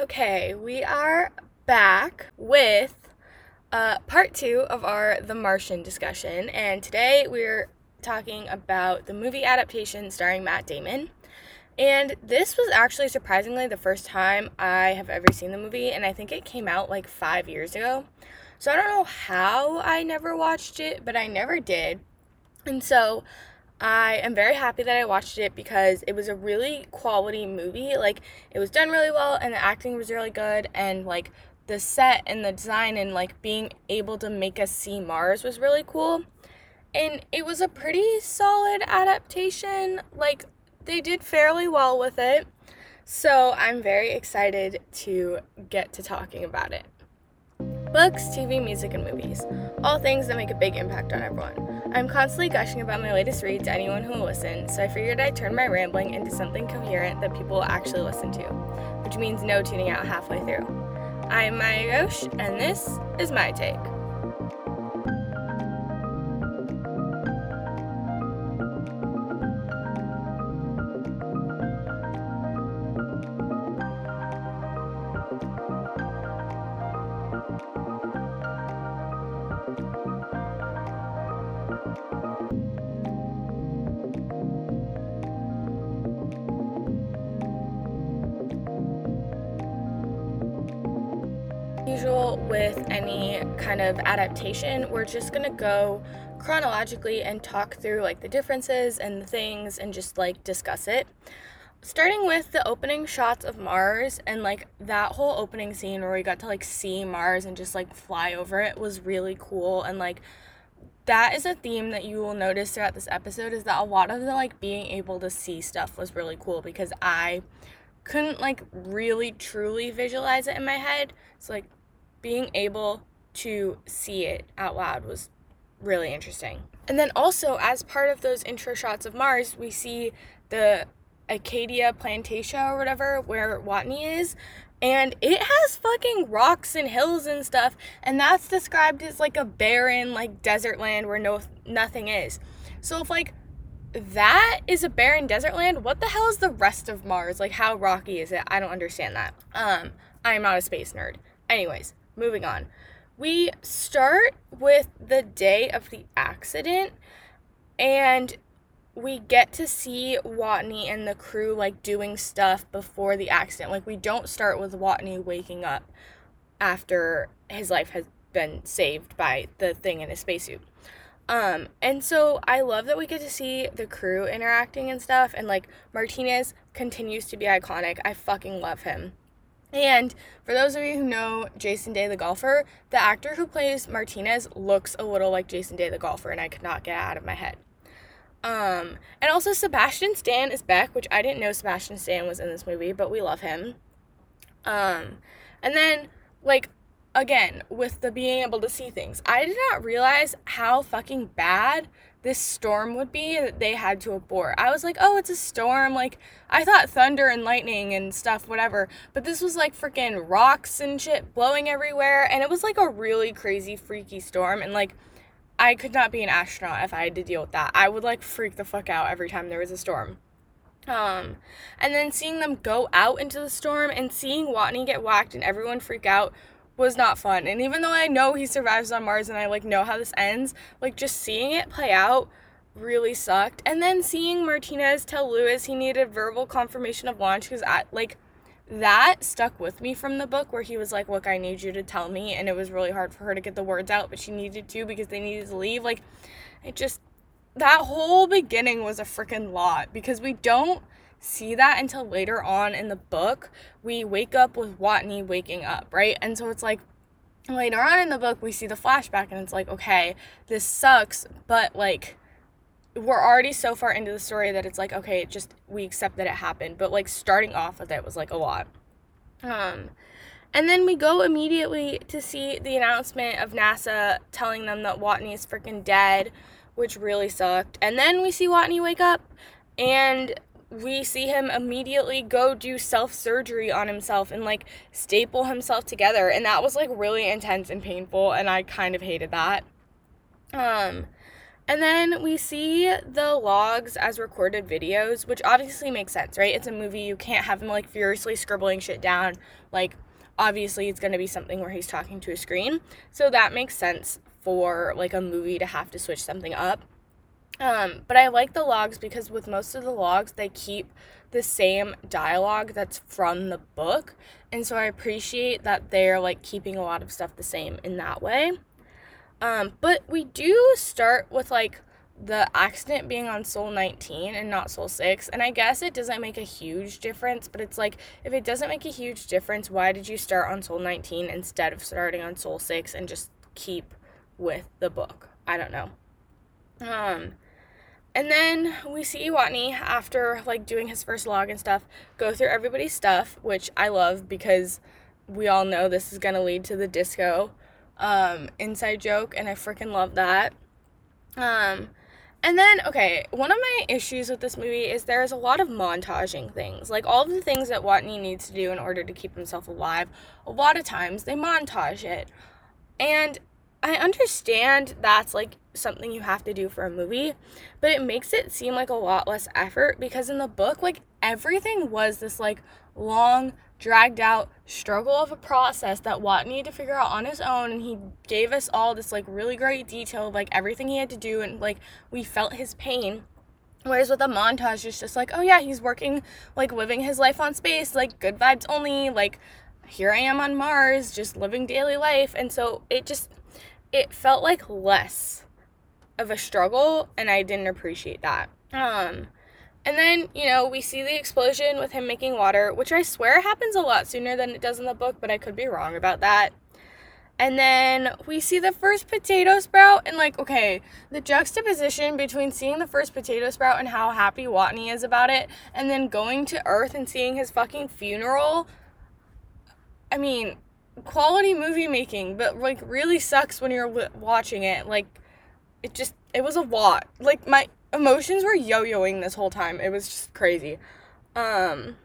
Okay, we are back with uh, part two of our The Martian discussion, and today we're talking about the movie adaptation starring Matt Damon. And this was actually surprisingly the first time I have ever seen the movie, and I think it came out like five years ago. So I don't know how I never watched it, but I never did. And so I am very happy that I watched it because it was a really quality movie. Like it was done really well and the acting was really good and like the set and the design and like being able to make us see Mars was really cool. And it was a pretty solid adaptation. Like they did fairly well with it. So I'm very excited to get to talking about it. Books, TV, music, and movies. All things that make a big impact on everyone. I'm constantly gushing about my latest read to anyone who will listen, so I figured I'd turn my rambling into something coherent that people will actually listen to, which means no tuning out halfway through. I'm Maya Ghosh, and this is my take. Adaptation, we're just gonna go chronologically and talk through like the differences and the things and just like discuss it. Starting with the opening shots of Mars and like that whole opening scene where we got to like see Mars and just like fly over it was really cool and like that is a theme that you will notice throughout this episode is that a lot of the like being able to see stuff was really cool because I couldn't like really truly visualize it in my head. So like being able to see it out loud was really interesting. And then also as part of those intro shots of Mars, we see the Acadia Plantation or whatever where Watney is. And it has fucking rocks and hills and stuff, and that's described as like a barren, like desert land where no nothing is. So if like that is a barren desert land, what the hell is the rest of Mars? Like how rocky is it? I don't understand that. Um, I'm not a space nerd. Anyways, moving on. We start with the day of the accident, and we get to see Watney and the crew like doing stuff before the accident. Like we don't start with Watney waking up after his life has been saved by the thing in his spacesuit. Um, and so I love that we get to see the crew interacting and stuff, and like Martinez continues to be iconic. I fucking love him. And for those of you who know Jason Day the golfer, the actor who plays Martinez looks a little like Jason Day the golfer, and I could not get out of my head. Um, and also Sebastian Stan is back, which I didn't know Sebastian Stan was in this movie, but we love him. Um, and then like again with the being able to see things, I did not realize how fucking bad this storm would be that they had to abort. I was like, oh, it's a storm. Like, I thought thunder and lightning and stuff, whatever. But this was like freaking rocks and shit blowing everywhere. And it was like a really crazy, freaky storm. And like, I could not be an astronaut if I had to deal with that. I would like freak the fuck out every time there was a storm. Um, and then seeing them go out into the storm and seeing Watney get whacked and everyone freak out was not fun. And even though I know he survives on Mars and I like know how this ends, like just seeing it play out really sucked. And then seeing Martinez tell Lewis he needed verbal confirmation of launch because I like that stuck with me from the book where he was like, Look, I need you to tell me and it was really hard for her to get the words out, but she needed to because they needed to leave. Like it just that whole beginning was a freaking lot because we don't see that until later on in the book. We wake up with Watney waking up, right? And so it's like later on in the book, we see the flashback, and it's like, okay, this sucks, but like, we're already so far into the story that it's like, okay, it just we accept that it happened. But like, starting off with it was like a lot. Um, and then we go immediately to see the announcement of NASA telling them that Watney is freaking dead, which really sucked. And then we see Watney wake up, and we see him immediately go do self surgery on himself and like staple himself together and that was like really intense and painful and I kind of hated that. Um And then we see the logs as recorded videos, which obviously makes sense, right? It's a movie. You can't have him like furiously scribbling shit down. Like, obviously, it's going to be something where he's talking to a screen. So that makes sense for like a movie to have to switch something up. Um, but I like the logs because with most of the logs, they keep the same dialogue that's from the book. And so I appreciate that they're like keeping a lot of stuff the same in that way. Um, but we do start with like the accident being on sol 19 and not sol 6. And I guess it doesn't make a huge difference, but it's like if it doesn't make a huge difference, why did you start on sol 19 instead of starting on sol 6 and just keep with the book? I don't know. Um and then we see Watney after like doing his first log and stuff go through everybody's stuff, which I love because we all know this is gonna lead to the disco um, inside joke, and I freaking love that. Um, and then, okay, one of my issues with this movie is there's a lot of montaging things. Like, all of the things that Watney needs to do in order to keep himself alive, a lot of times they montage it. And I understand that's like something you have to do for a movie, but it makes it seem like a lot less effort because in the book, like everything was this like long, dragged out struggle of a process that Watt needed to figure out on his own and he gave us all this like really great detail of like everything he had to do and like we felt his pain. Whereas with a montage, it's just like, oh yeah, he's working, like living his life on space, like good vibes only, like here I am on Mars, just living daily life. And so it just, it felt like less of a struggle and I didn't appreciate that. Um and then, you know, we see the explosion with him making water, which I swear happens a lot sooner than it does in the book, but I could be wrong about that. And then we see the first potato sprout, and like, okay, the juxtaposition between seeing the first potato sprout and how happy Watney is about it, and then going to Earth and seeing his fucking funeral. I mean, quality movie making, but like really sucks when you're watching it. Like it just it was a lot. Like my emotions were yo-yoing this whole time. It was just crazy. Um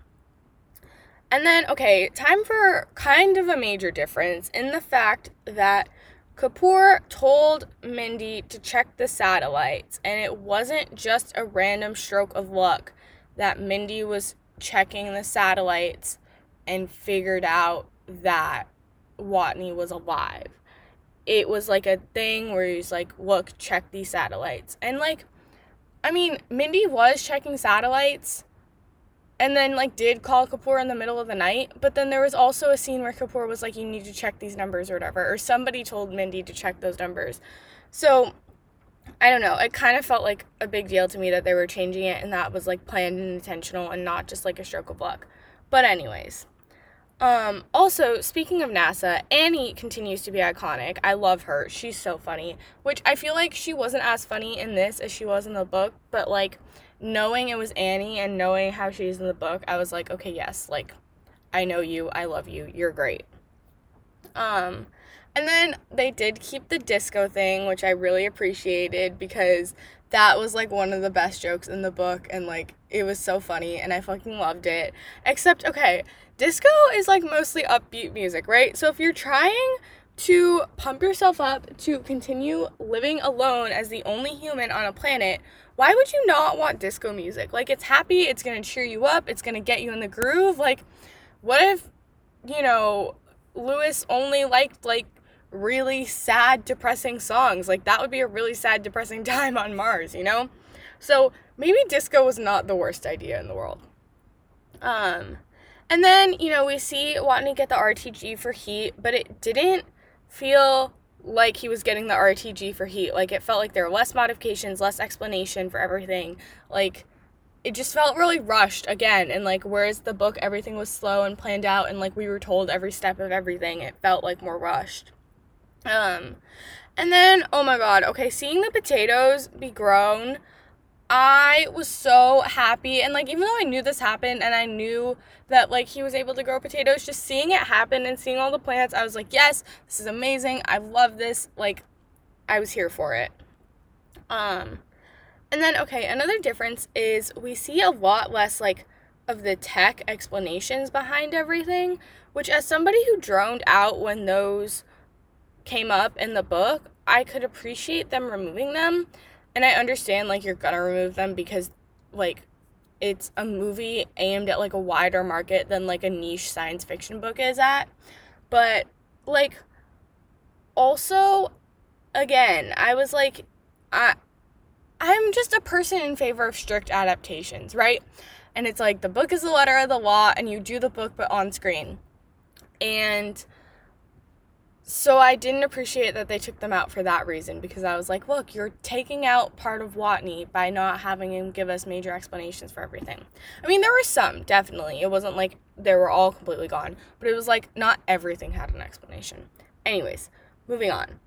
and then okay, time for kind of a major difference in the fact that Kapoor told Mindy to check the satellites, and it wasn't just a random stroke of luck that Mindy was checking the satellites and figured out that Watney was alive. It was like a thing where he's like, look, check these satellites. And like, I mean, Mindy was checking satellites and then like did call Kapoor in the middle of the night. But then there was also a scene where Kapoor was like, you need to check these numbers or whatever. Or somebody told Mindy to check those numbers. So I don't know. It kind of felt like a big deal to me that they were changing it and that was like planned and intentional and not just like a stroke of luck. But, anyways. Um, also, speaking of NASA, Annie continues to be iconic. I love her. She's so funny. Which I feel like she wasn't as funny in this as she was in the book, but like knowing it was Annie and knowing how she's in the book, I was like, okay, yes, like I know you, I love you, you're great. Um, and then they did keep the disco thing, which I really appreciated because that was like one of the best jokes in the book and like it was so funny and I fucking loved it. Except, okay, disco is like mostly upbeat music, right? So if you're trying to pump yourself up to continue living alone as the only human on a planet, why would you not want disco music? Like it's happy, it's to cheer you up, it's to get you in the groove. Like what if, you know, Lewis only liked like really sad depressing songs? Like that would be a really sad depressing time on Mars, you know? So maybe disco was not the worst idea in the world. Um and then, you know, we see Watney get the RTG for heat, but it didn't feel like he was getting the RTG for heat. Like it felt like there were less modifications, less explanation for everything. Like it just felt really rushed again. And like whereas the book everything was slow and planned out and like we were told every step of everything, it felt like more rushed. Um and then oh my god, okay, seeing the potatoes be grown I was so happy and like even though I knew this happened and I knew that like he was able to grow potatoes just seeing it happen and seeing all the plants I was like yes this is amazing. I love this. Like I was here for it. Um and then okay another difference is we see a lot less like of the tech explanations behind everything which as somebody who droned out when those came up in the book I could appreciate them removing them and I understand like you're gonna remove them because like it's a movie aimed at like a wider market than like a niche science fiction book is at. But like also again, I was like I I'm just a person in favor of strict adaptations, right? And it's like the book is the letter of the law and you do the book but on screen. And so I didn't appreciate that they took them out for that reason because I was like, look, you're taking out part of Watney by not having him give us major explanations for everything. I mean, there were some, definitely. It wasn't like they were all completely gone, but it was like not everything had an explanation. Anyways, moving on.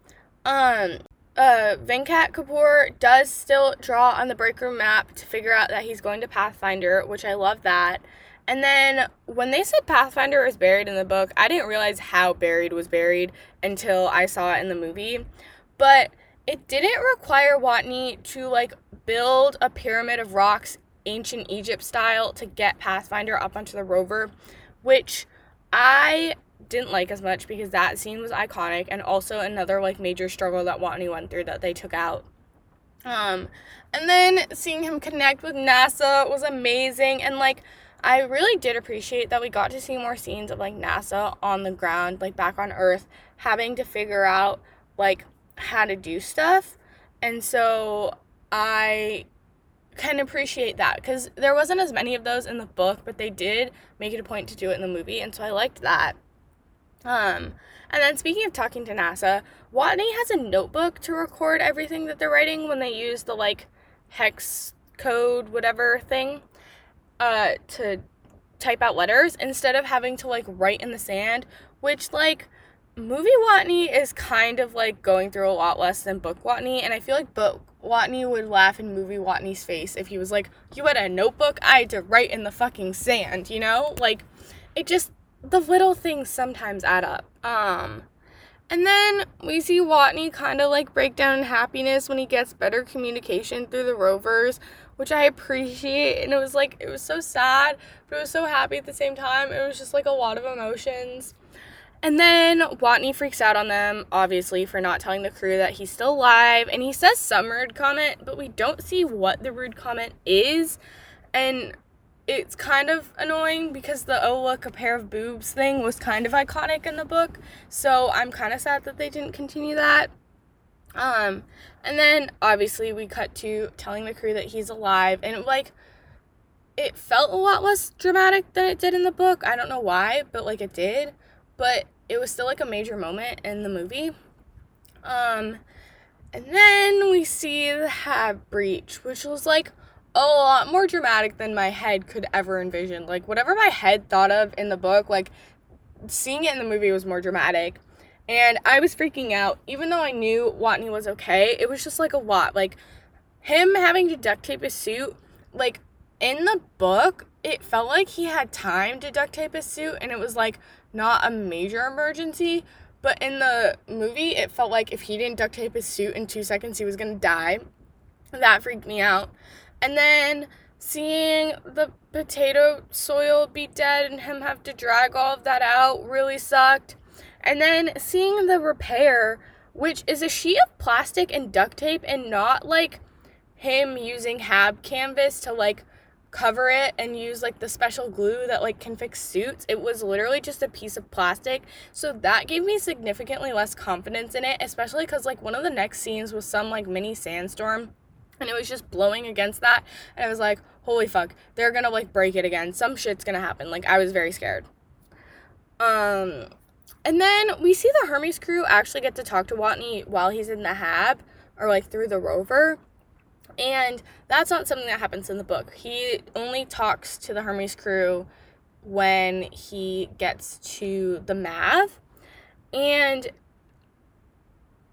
Um, uh, Venkat Kapoor does still draw on the break room map to figure out that he's going to Pathfinder, which I love that. And then when they said Pathfinder was buried in the book, I didn't realize how buried was buried until I saw it in the movie. But it didn't require Watney to like build a pyramid of rocks ancient Egypt style to get Pathfinder up onto the rover, which I didn't like as much because that scene was iconic and also another like major struggle that Watney went through that they took out. Um and then seeing him connect with NASA was amazing and like I really did appreciate that we got to see more scenes of like NASA on the ground, like back on Earth, having to figure out like how to do stuff. And so I can appreciate that because there wasn't as many of those in the book, but they did make it a point to do it in the movie, and so I liked that. Um, and then speaking of talking to NASA, Watney has a notebook to record everything that they're writing when they use the like hex code whatever thing uh, to type out letters instead of having to like write in the sand, which like movie Watney is kind of like going through a lot less than book Watney, and I feel like book Watney would laugh in movie Watney's face if he was like, "You had a notebook, I had to write in the fucking sand," you know? Like, it just the little things sometimes add up. Um, and then we see Watney kind of like break down in happiness when he gets better communication through the rovers, which I appreciate. And it was like, it was so sad, but it was so happy at the same time. It was just like a lot of emotions. And then Watney freaks out on them, obviously, for not telling the crew that he's still alive. And he says some rude comment, but we don't see what the rude comment is. And it's kind of annoying because the oh look a pair of boobs thing was kind of iconic in the book so i'm kind of sad that they didn't continue that um and then obviously we cut to telling the crew that he's alive and it, like it felt a lot less dramatic than it did in the book i don't know why but like it did but it was still like a major moment in the movie um and then we see the hab breach which was like a lot more dramatic than my head could ever envision. Like whatever my head thought of in the book, like seeing it in the movie was more dramatic. And I was freaking out. Even though I knew Watney was okay, it was just like a lot. Like him having to duct tape his suit, like in the book, it felt like he had time to duct tape his suit and it was like not a major emergency. But in the movie, it felt like if he didn't duct tape his suit in two seconds, he was gonna die. That freaked me out. And then seeing the potato soil be dead and him have to drag all of that out really sucked. And then seeing the repair, which is a sheet of plastic and duct tape and not like him using hab canvas to like cover it and use like the special glue that like can fix suits. It was literally just a piece of plastic. So that gave me significantly less confidence in it, especially cuz like one of the next scenes was some like mini sandstorm and it was just blowing against that and i was like holy fuck they're gonna like break it again some shit's gonna happen like i was very scared um and then we see the hermes crew actually get to talk to watney while he's in the hab or like through the rover. And that's not something that happens in the book. He only talks to the hermes crew when he gets to the MAV and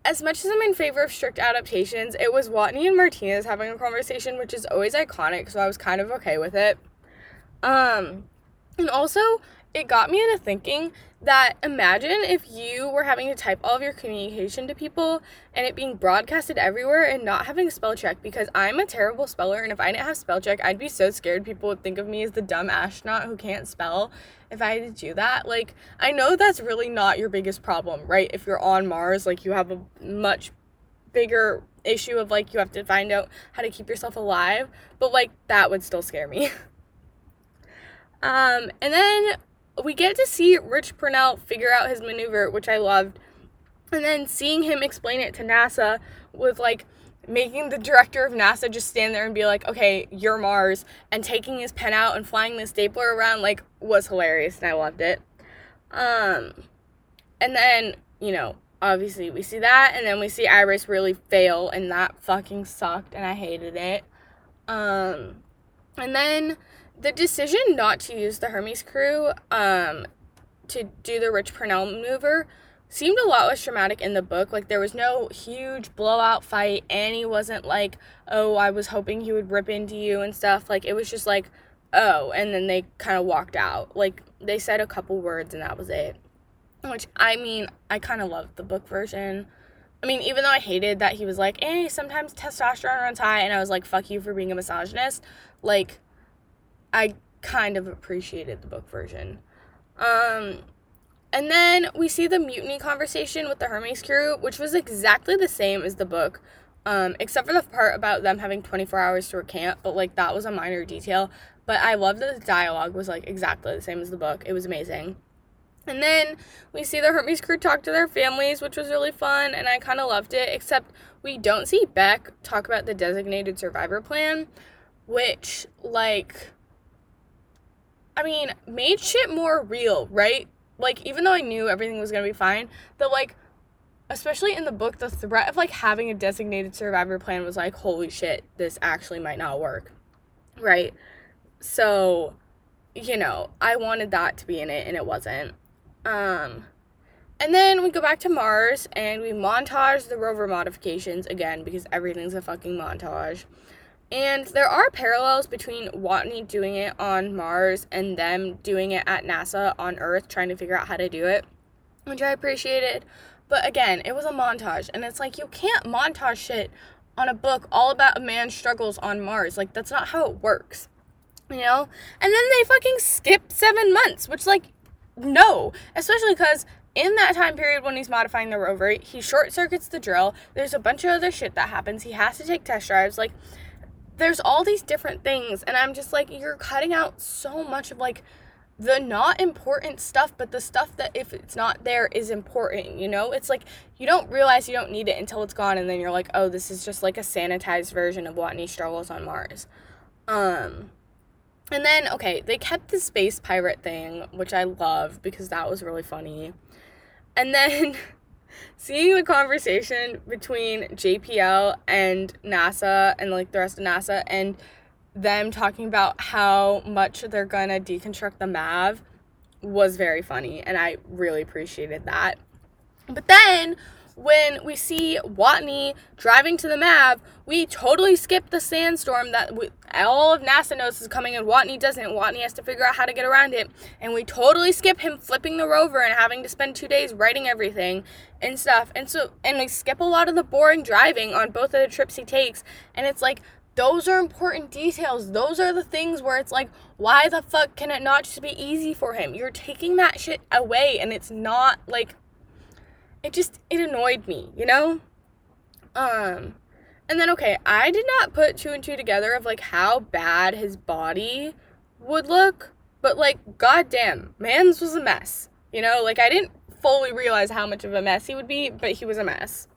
as much as I'm in favor of strict adaptations, it was Watney and Martinez having a conversation, which is always iconic, so I was kind of okay with it. Um, and also, it got me into thinking that imagine if you were having to type all of your communication to people and it being broadcasted everywhere and not having spell check because I'm a terrible speller and if I didn't have spell check, I'd be so scared people would think of me as the dumb astronaut who can't spell if I had to do that. Like, I know that's really not your biggest problem, right? If you're on Mars, like you have a much bigger issue of like you have to find out how to keep yourself alive, but like that would still scare me. um, and then we get to see Rich Purnell figure out his maneuver, which I loved. And then seeing him explain it to NASA with like making the director of NASA just stand there and be like, okay, you're Mars, and taking his pen out and flying the stapler around, like, was hilarious, and I loved it. Um, and then, you know, obviously we see that, and then we see Iris really fail, and that fucking sucked, and I hated it. Um, and then the decision not to use the Hermes crew, um, to do the Rich Purnell maneuver seemed a lot less dramatic in the book. Like there was no huge blowout fight. Annie wasn't like, "Oh, I was hoping he would rip into you" and stuff. Like it was just like, "Oh," and then they kind of walked out. Like they said a couple words and that was it. Which I mean, I kind of loved the book version. I mean, even though I hated that he was like, "Hey, sometimes testosterone runs high," and I was like, "Fuck you for being a misogynist," like I kind of appreciated the book version. Um, and then we see the mutiny conversation with the Hermes crew, which was exactly the same as the book, um, except for the part about them having 24 hours to recant, but like that was a minor detail. But I love that the dialogue was like exactly the same as the book. It was amazing. And then we see the Hermes crew talk to their families, which was really fun, and I kind of loved it, except we don't see Beck talk about the designated survivor plan, which, like, I mean, made shit more real, right? like even though I knew everything was gonna be fine, the like especially in the book, the threat of like having a designated survivor plan was like, holy shit, this actually might not work. Right? So, you know, I wanted that to be in it and it wasn't. Um and then we go back to Mars and we montage the rover modifications again because everything's a fucking montage. And there are parallels between Watney doing it on Mars and them doing it at NASA on Earth, trying to figure out how to do it, which I appreciated. But again, it was a montage, and it's like you can't montage shit on a book all about a man's struggles on Mars. Like, that's not how it works. You know? And then they fucking skip seven months, which, like, no. Especially because in that time period when he's modifying the rover, he short circuits the drill. There's a bunch of other shit that happens. He has to take test drives. Like, there's all these different things and i'm just like you're cutting out so much of like the not important stuff but the stuff that if it's not there is important you know? It's like you don't realize you don't need it until it's gone and then you're like oh this is just like a sanitized version of Watney struggles on mars. Um and then okay they kept the space pirate thing which i love because that was really funny. And then seeing the conversation between JPL and NASA and like the rest of NASA and them talking about how much they're gonna deconstruct the MAV was very funny and I really appreciated that. But then when we see Watney driving to the MAV, we totally skip the sandstorm that we, all of NASA knows is coming and Watney doesn't. Watney has to figure out how to get around it. And we totally skip him flipping the rover and having to spend two days writing everything and stuff. And so, and we skip a lot of the boring driving on both of the trips he takes. And it's like, those are important details. Those are the things where it's like, why the fuck can it not just be easy for him? You're taking that shit away and it's not like it just it annoyed me, you know? Um and then okay, I did not put two and two together of like how bad his body would look, but like goddamn, man's was a mess. You know, like I didn't fully realize how much of a mess he would be, but he was a mess.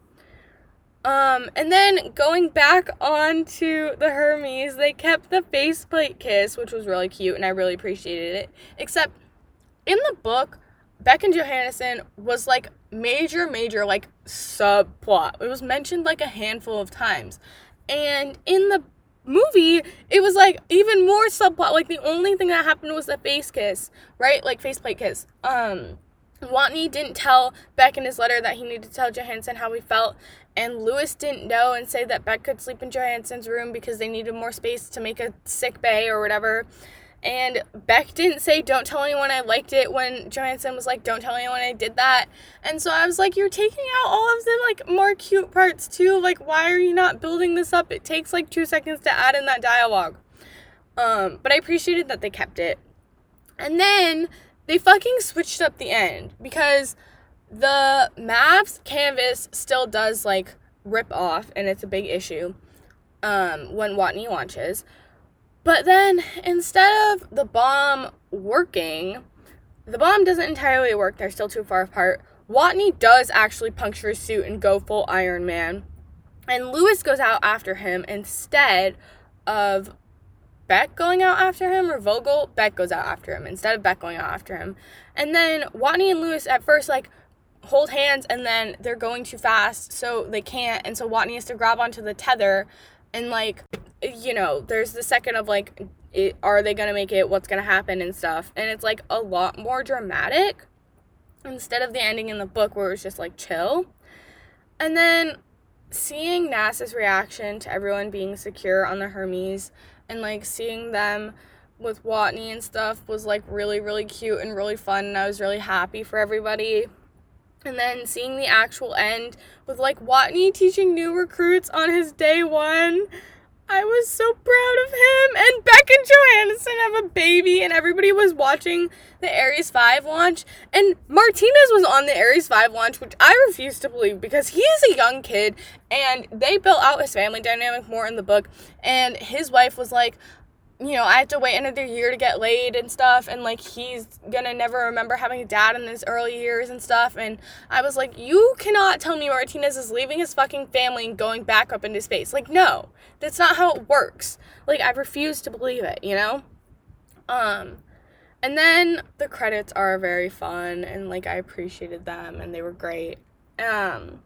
Um, and then going back on to the Hermes, they kept the faceplate kiss, which was really cute, and I really appreciated it. Except in the book, Beck and Johannesson was like major, major like subplot. It was mentioned like a handful of times. And in the movie, it was like even more subplot. Like the only thing that happened was the face kiss, right? Like faceplate kiss. Um Watney didn't tell Beck in his letter that he needed to tell Johanssen how he felt, and Lewis didn't know and say that Beck could sleep in Johanssen's room because they needed more space to make a sick bay or whatever. And Beck didn't say, don't tell anyone I liked it when Johanssen was like, don't tell anyone I did that. And so I was like, you're taking out all of the like more cute parts too. Like, why are you not building this up? It takes like two seconds to add in that dialogue. Um, but I appreciated that they kept it. And then they fucking switched up the end because the MAV's canvas still does like rip off, and it's a big issue um, when Watney launches. But then instead of the bomb working, the bomb doesn't entirely work. They're still too far apart. Watney does actually puncture his suit and go full Iron Man. And Lewis goes out after him instead of Beck going out after him or Vogel. Beck goes out after him instead of Beck going out after him. And then Watney and Lewis at first like hold hands and then they're going too fast so they can't and so Watney has to grab onto the tether and like you know there's the second of like it, are they gonna make it? What's gonna happen and stuff. And it's like a lot more dramatic instead of the ending in the book where it was just like chill. And then seeing NASA's reaction to everyone being secure on the Hermes and like seeing them with Watney and stuff was like really really cute and really fun. And I was really happy for everybody and then seeing the actual end with like Watney teaching new recruits on his day one. I was so proud of him. And Beck and Johannesson have a baby, and everybody was watching the Ares 5 launch. And Martinez was on the Ares 5 launch, which I refuse to believe because he is a young kid, and they built out his family dynamic more in the book. And his wife was like, you know, I have to wait another year to get laid and stuff, and like he's gonna never remember having a dad in his early years and stuff. And I was like, you cannot tell me Martinez is leaving his fucking family and going back up into space. Like, no, that's not how it works. Like, I refuse to believe it, you know? Um, and then the credits are very fun, and like I appreciated them, and they were great. Um,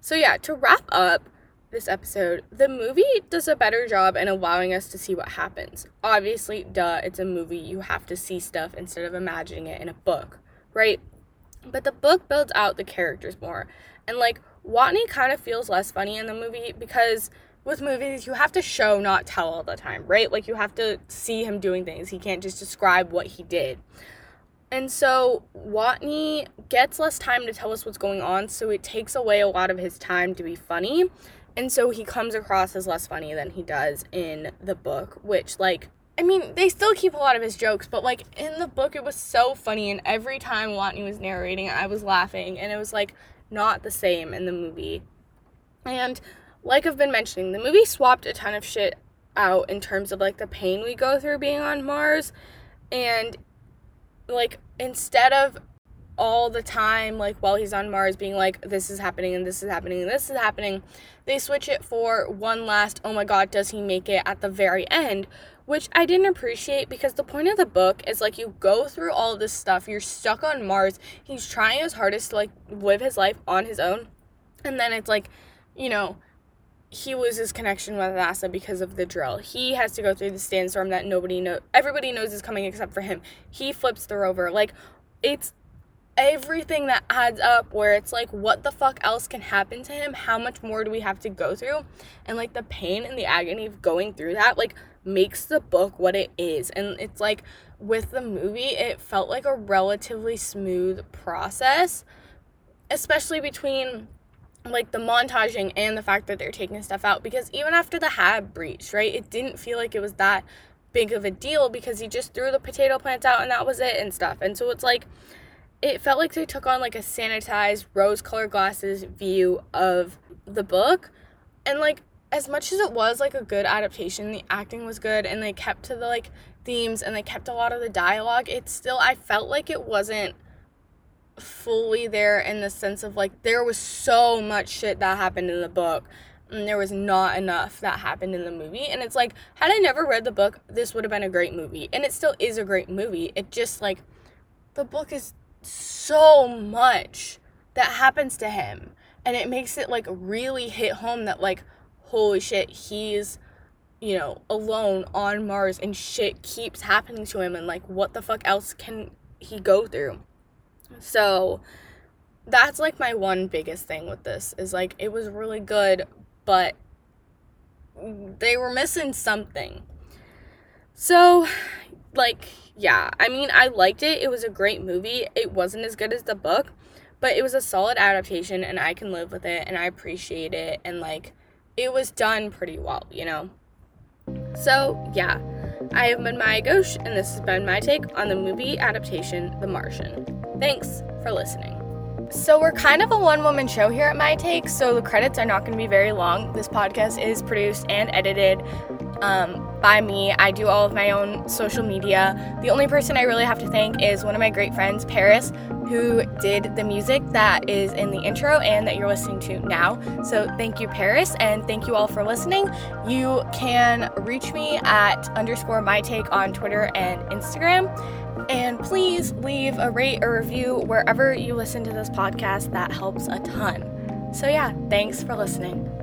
so yeah, to wrap up, this episode, the movie does a better job in allowing us to see what happens. Obviously, duh, it's a movie. You have to see stuff instead of imagining it in a book, right? But the book builds out the characters more. And like, Watney kind of feels less funny in the movie because with movies, you have to show, not tell all the time, right? Like, you have to see him doing things. He can't just describe what he did. And so Watney gets less time to tell us what's going on, so it takes away a lot of his time to be funny. And so he comes across as less funny than he does in the book, which, like, I mean, they still keep a lot of his jokes, but, like, in the book, it was so funny. And every time Watney was narrating, I was laughing. And it was, like, not the same in the movie. And, like I've been mentioning, the movie swapped a ton of shit out in terms of, like, the pain we go through being on Mars. And, like, instead of all the time, like while he's on Mars, being like, this is happening and this is happening and this is happening. They switch it for one last, oh my god, does he make it at the very end? Which I didn't appreciate because the point of the book is like you go through all this stuff, you're stuck on Mars, he's trying his hardest to like live his life on his own. And then it's like, you know, he loses connection with NASA because of the drill. He has to go through the sandstorm that nobody know everybody knows is coming except for him. He flips the rover. Like it's everything that adds up where it's like what the fuck else can happen to him? How much more do we have to go through? And like the pain and the agony of going through that like makes the book what it is. And it's like with the movie it felt like a relatively smooth process especially between like the montaging and the fact that they're taking stuff out. Because even after the hab breach right it didn't feel like it was that big of a deal because he just threw the potato plants out and that was it and stuff. And so it's like it felt like they took on like a sanitized rose colored glasses view of the book. And like as much as it was like a good adaptation the acting was good and they kept to the like themes and they kept a lot of the dialogue it still i felt like it wasn't fully there in the sense of like there was so much shit that happened in the book and there was not enough that happened in the movie. And it's like had i never read the book this would have been a great movie. And it still is a great movie. It just like the book is so much that happens to him and it makes it like really hit home that like holy shit he's you know alone on mars and shit keeps happening to him and like what the fuck else can he go through? So that's like my one biggest thing with this is like it was really good but they were missing something. So like yeah, I mean, I liked it. It was a great movie. It wasn't as good as the book, but it was a solid adaptation and I can live with it and I appreciate it and like it was done pretty well, you know. So, yeah. I have been Maya Ghosh and this has been my take on the movie adaptation The Martian. Thanks for listening. So, we're kind of a one woman show here at My Take, so the credits are not going to be very long. This podcast is produced and edited um, by me. I do all of my own social media. The only person I really have to thank is one of my great friends, Paris, who did the music that is in the intro and that you're listening to now. So thank you, Paris, and thank you all for listening. You can reach me at underscore my take on Twitter and Instagram. And please leave a rate or review wherever you listen to this podcast. That helps a ton. So, yeah, thanks for listening.